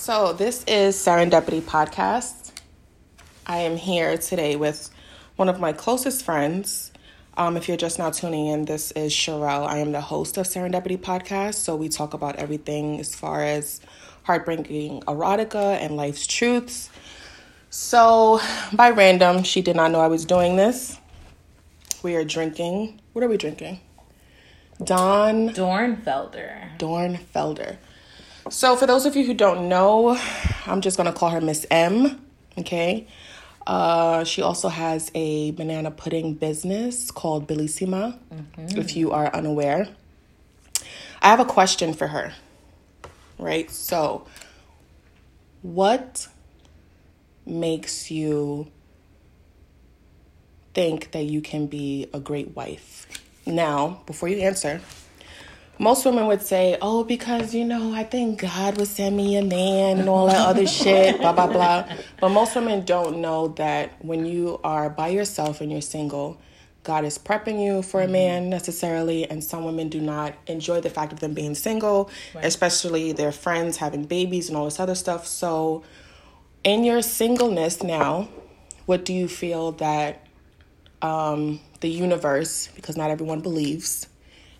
So, this is Serendipity Podcast. I am here today with one of my closest friends. Um, if you're just now tuning in, this is Sherelle. I am the host of Serendipity Podcast. So, we talk about everything as far as heartbreaking erotica and life's truths. So, by random, she did not know I was doing this. We are drinking. What are we drinking? Don Dornfelder. Dornfelder. So, for those of you who don't know, I'm just gonna call her Miss M. Okay. Uh, she also has a banana pudding business called Bellissima. If you are unaware, I have a question for her. Right. So, what makes you think that you can be a great wife? Now, before you answer, most women would say, "Oh, because you know, I think God would send me a man and all that other shit, blah blah blah." But most women don't know that when you are by yourself and you're single, God is prepping you for a man necessarily, and some women do not enjoy the fact of them being single, especially their friends having babies and all this other stuff. So, in your singleness now, what do you feel that um, the universe, because not everyone believes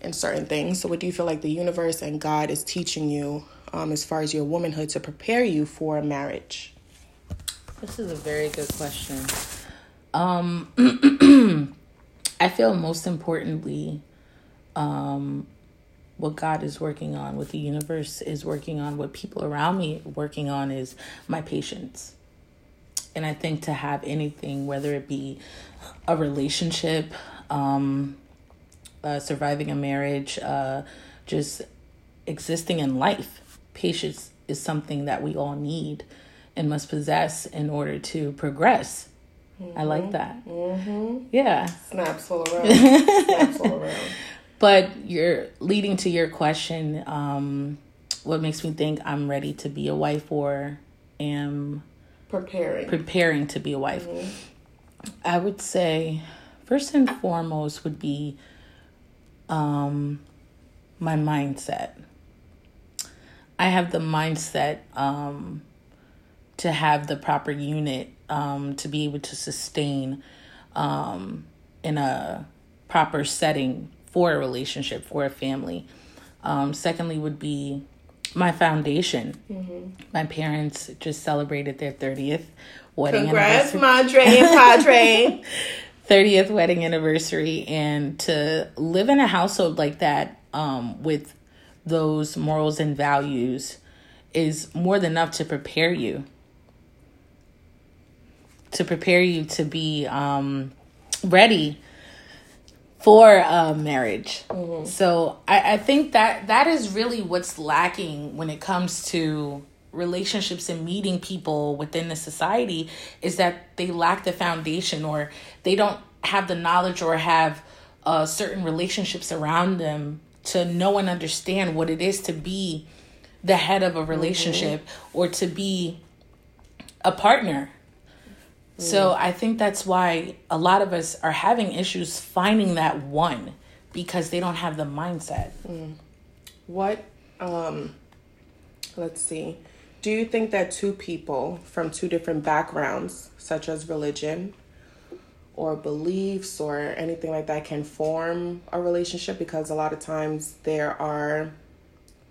in certain things. So, what do you feel like the universe and God is teaching you um, as far as your womanhood to prepare you for marriage? This is a very good question. Um, I feel most importantly, um, what God is working on, what the universe is working on, what people around me working on is my patience. And I think to have anything, whether it be a relationship, um, uh, surviving a marriage, uh, just existing in life, patience is something that we all need and must possess in order to progress. I like that. Mm-hmm. Yeah. Snaps all around. Snaps all around. But you're leading to your question. Um, what makes me think I'm ready to be a wife or am Preparing. preparing to be a wife? I would say, first and foremost, would be um, my mindset. I have the mindset um, to have the proper unit um, to be able to sustain um, in a proper setting for a relationship, for a family. Um, secondly, would be my foundation. My parents just celebrated their 30th wedding Congrats, anniversary. Madre and Padre. 30th wedding anniversary and to live in a household like that um, with those morals and values is more than enough to prepare you. To prepare you to be um, ready for a marriage. So I, I think that that is really what's lacking when it comes to relationships and meeting people within the society is that they lack the foundation or they don't have the knowledge or have uh, certain relationships around them to know and understand what it is to be the head of a relationship or to be a partner so I think that's why a lot of us are having issues finding that one because they don't have the mindset. What, um, let's see. Do you think that two people from two different backgrounds, such as religion or beliefs or anything like that, can form a relationship? Because a lot of times there are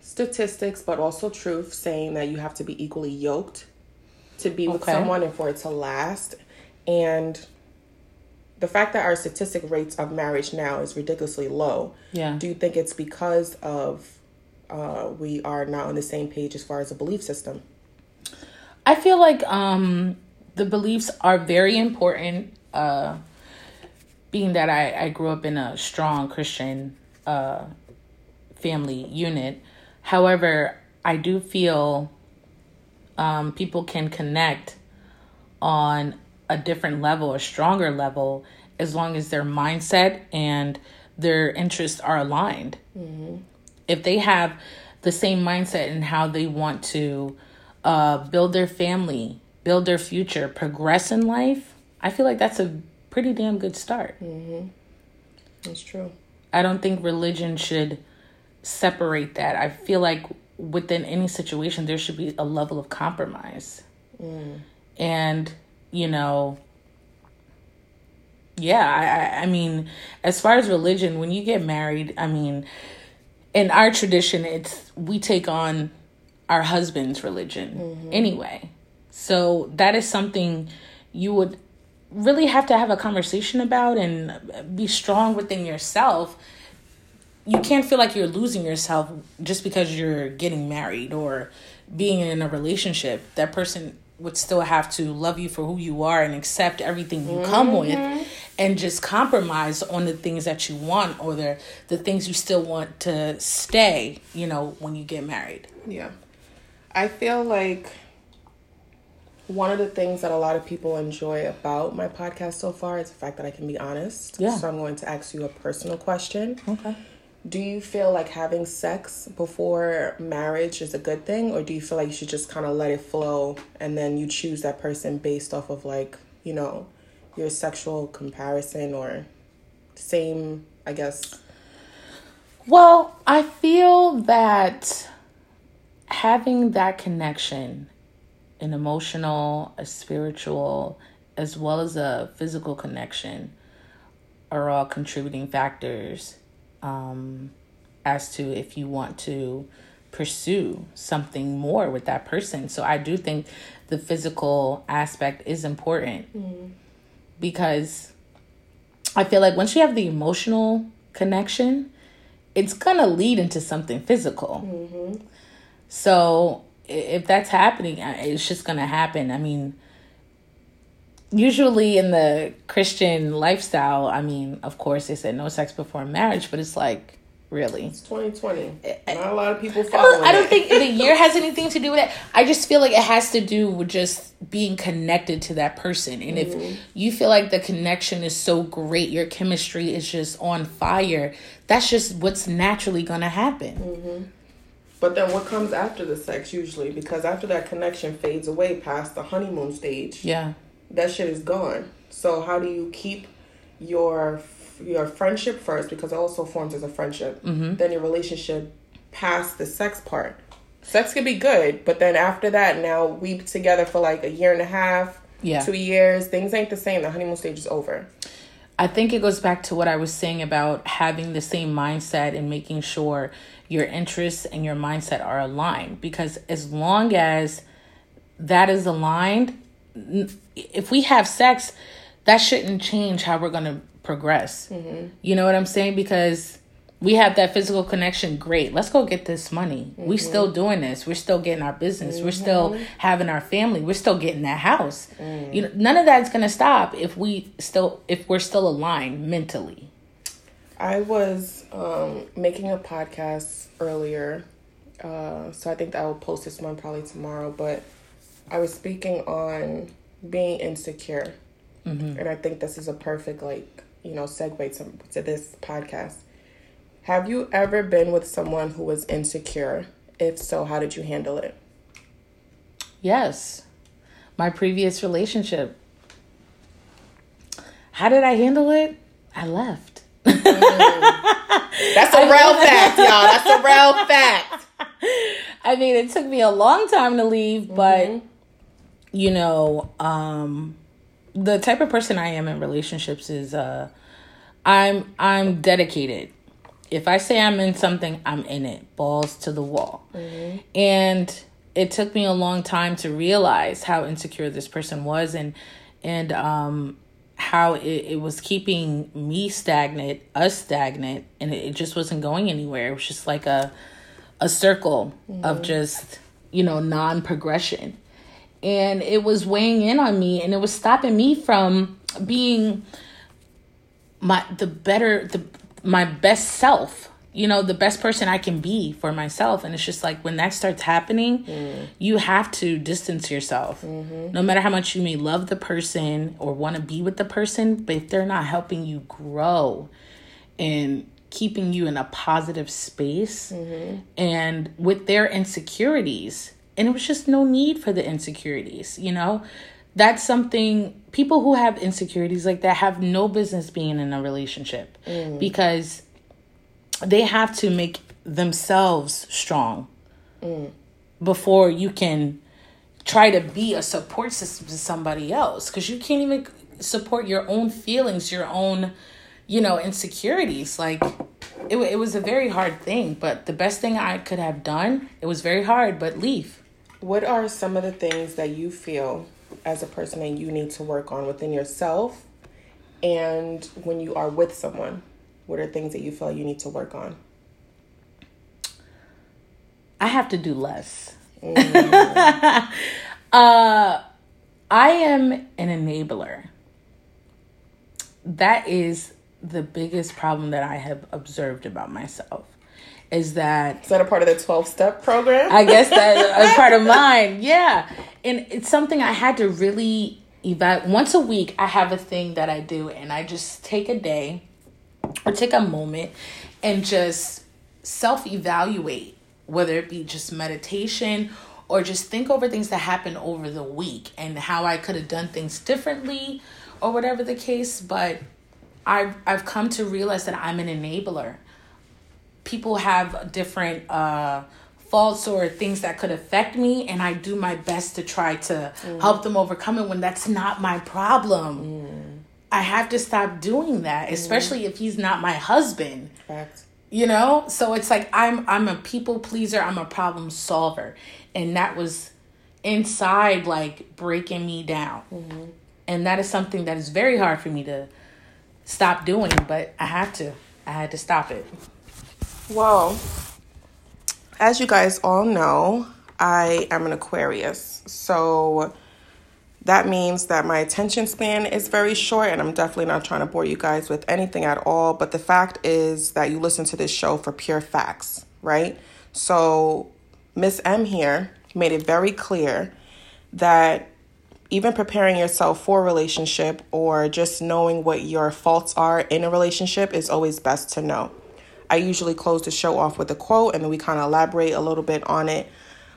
statistics, but also truth saying that you have to be equally yoked to be with someone and for it to last. And the fact that our statistic rates of marriage now is ridiculously low. Yeah. Do you think it's because of uh, we are not on the same page as far as a belief system? I feel like um the beliefs are very important uh being that I I grew up in a strong Christian uh family unit. However, I do feel um people can connect on a different level, a stronger level as long as their mindset and their interests are aligned. If they have the same mindset and how they want to uh, build their family, build their future, progress in life, I feel like that's a pretty damn good start. That's true. I don't think religion should separate that. I feel like within any situation there should be a level of compromise and you know yeah I i mean as far as religion when you get married i mean in our tradition it's we take on our husband's religion mm-hmm. anyway. So that is something you would really have to have a conversation about and be strong within yourself. You can't feel like you're losing yourself just because you're getting married or being in a relationship. That person would still have to love you for who you are and accept everything you come with mm-hmm. And just compromise on the things that you want or the the things you still want to stay, you know, when you get married. Yeah. I feel like one of the things that a lot of people enjoy about my podcast so far is the fact that I can be honest. Yeah. So I'm going to ask you a personal question. Okay. Do you feel like having sex before marriage is a good thing, or do you feel like you should just kind of let it flow and then you choose that person based off of like, you know, your sexual comparison or same, I guess? Well, I feel that having that connection, an emotional, a spiritual, as well as a physical connection, are all contributing factors um, as to if you want to pursue something more with that person. So I do think the physical aspect is important because I feel like once you have the emotional connection, it's gonna lead into something physical. Mm-hmm. So if that's happening, it's just gonna happen. I mean, usually in the Christian lifestyle, I mean, of course they said no sex before marriage, but it's like really. It's 2020. Not a lot of people I don't, I don't think the year has anything to do with it. I just feel like it has to do with just being connected to that person. And if mm-hmm. you feel like the connection is so great, your chemistry is just on fire, that's just what's naturally going to happen. Mm-hmm. But then what comes after the sex usually? Because after that connection fades away past the honeymoon stage, Yeah. that shit is gone. So how do you keep your your friendship first? Because it also forms as a friendship. Mm-hmm. Then your relationship past the sex part. Sex can be good, but then after that, now we together for like a year and a half, Yeah. two years. Things ain't the same. The honeymoon stage is over. I think it goes back to what I was saying about having the same mindset and making sure your interests and your mindset are aligned. Because as long as that is aligned, if we have sex, that shouldn't change how we're going to progress. Mm-hmm. You know what I'm saying? Because we have that physical connection. Great. Let's go get this money. We're mm-hmm. still doing this. We're still getting our business. We're mm-hmm. still having our family. We're still getting that house. Mm. You know, none of that's going to stop if we still if we're still aligned mentally. I was um, making a podcast earlier, uh, so I think I will post this one probably tomorrow. But I was speaking on being insecure, and I think this is a perfect like you know segue to to this podcast. Have you ever been with someone who was insecure? If so, how did you handle it? Yes. My previous relationship. How did I handle it? I left. That's a real fact, y'all. That's a real fact. I mean, it took me a long time to leave, but you know, um the type of person I am in relationships is uh I'm I'm dedicated. If I say I'm in something, I'm in it. Balls to the wall. And it took me a long time to realize how insecure this person was and and um how it, it was keeping me stagnant, us stagnant, and it, it just wasn't going anywhere. It was just like a a circle of just you know non-progression and it was weighing in on me and it was stopping me from being my the better the my best self you know the best person i can be for myself. And it's just like when that starts happening mm. you have to distance yourself. Mm-hmm. No matter how much you may love the person or want to be with the person but if they're not helping you grow and keeping you in a positive space mm-hmm. and with their insecurities and it was just no need for the insecurities you know that's something people who have insecurities like that have no business being in a relationship because they have to make themselves strong mm. before you can try to be a support system to somebody else because you can't even support your own feelings, your own, you know, insecurities. Like it, it was a very hard thing, but the best thing I could have done, it was very hard, but leave. What are some of the things that you feel as a person that you need to work on within yourself and when you are with someone? What are things that you feel you need to work on? I have to do less. Mm. uh, I am an enabler. That is the biggest problem that I have observed about myself. Is that is that a part of the twelve step program? I guess that's a part of mine. Yeah, and it's something I had to really evaluate. Once a week, I have a thing that I do, and I just take a day or take a moment and just self evaluate whether it be just meditation or just think over things that happened over the week and how I could have done things differently or whatever the case. But I've, I've come to realize that I'm an enabler. People have different uh, faults or things that could affect me, and I do my best to try to mm. help them overcome it when that's not my problem. Mm. I have to stop doing that, mm. especially if he's not my husband. Fact you know so it's like i'm i'm a people pleaser i'm a problem solver and that was inside like breaking me down mm-hmm. and that is something that is very hard for me to stop doing but i had to i had to stop it well as you guys all know i am an aquarius so that means that my attention span is very short, and I'm definitely not trying to bore you guys with anything at all. But the fact is that you listen to this show for pure facts, right? So, Miss M here made it very clear that even preparing yourself for a relationship or just knowing what your faults are in a relationship is always best to know. I usually close the show off with a quote and then we kind of elaborate a little bit on it.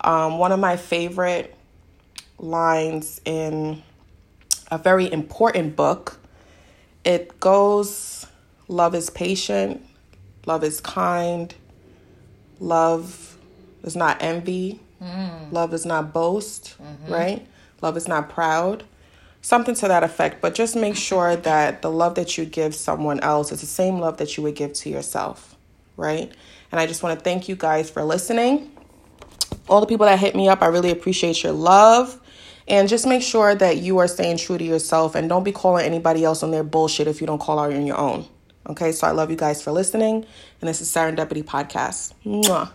Um, one of my favorite lines in a very important book. It goes love is patient, love is kind, love is not envy, mm. love is not boast, mm-hmm. right? Love is not proud. Something to that effect, but just make sure that the love that you give someone else is the same love that you would give to yourself, right? And I just want to thank you guys for listening. All the people that hit me up, I really appreciate your love. And just make sure that you are staying true to yourself and don't be calling anybody else on their bullshit if you don't call out on your own. Okay, so I love you guys for listening. And this is Serendipity Podcast. Mwah.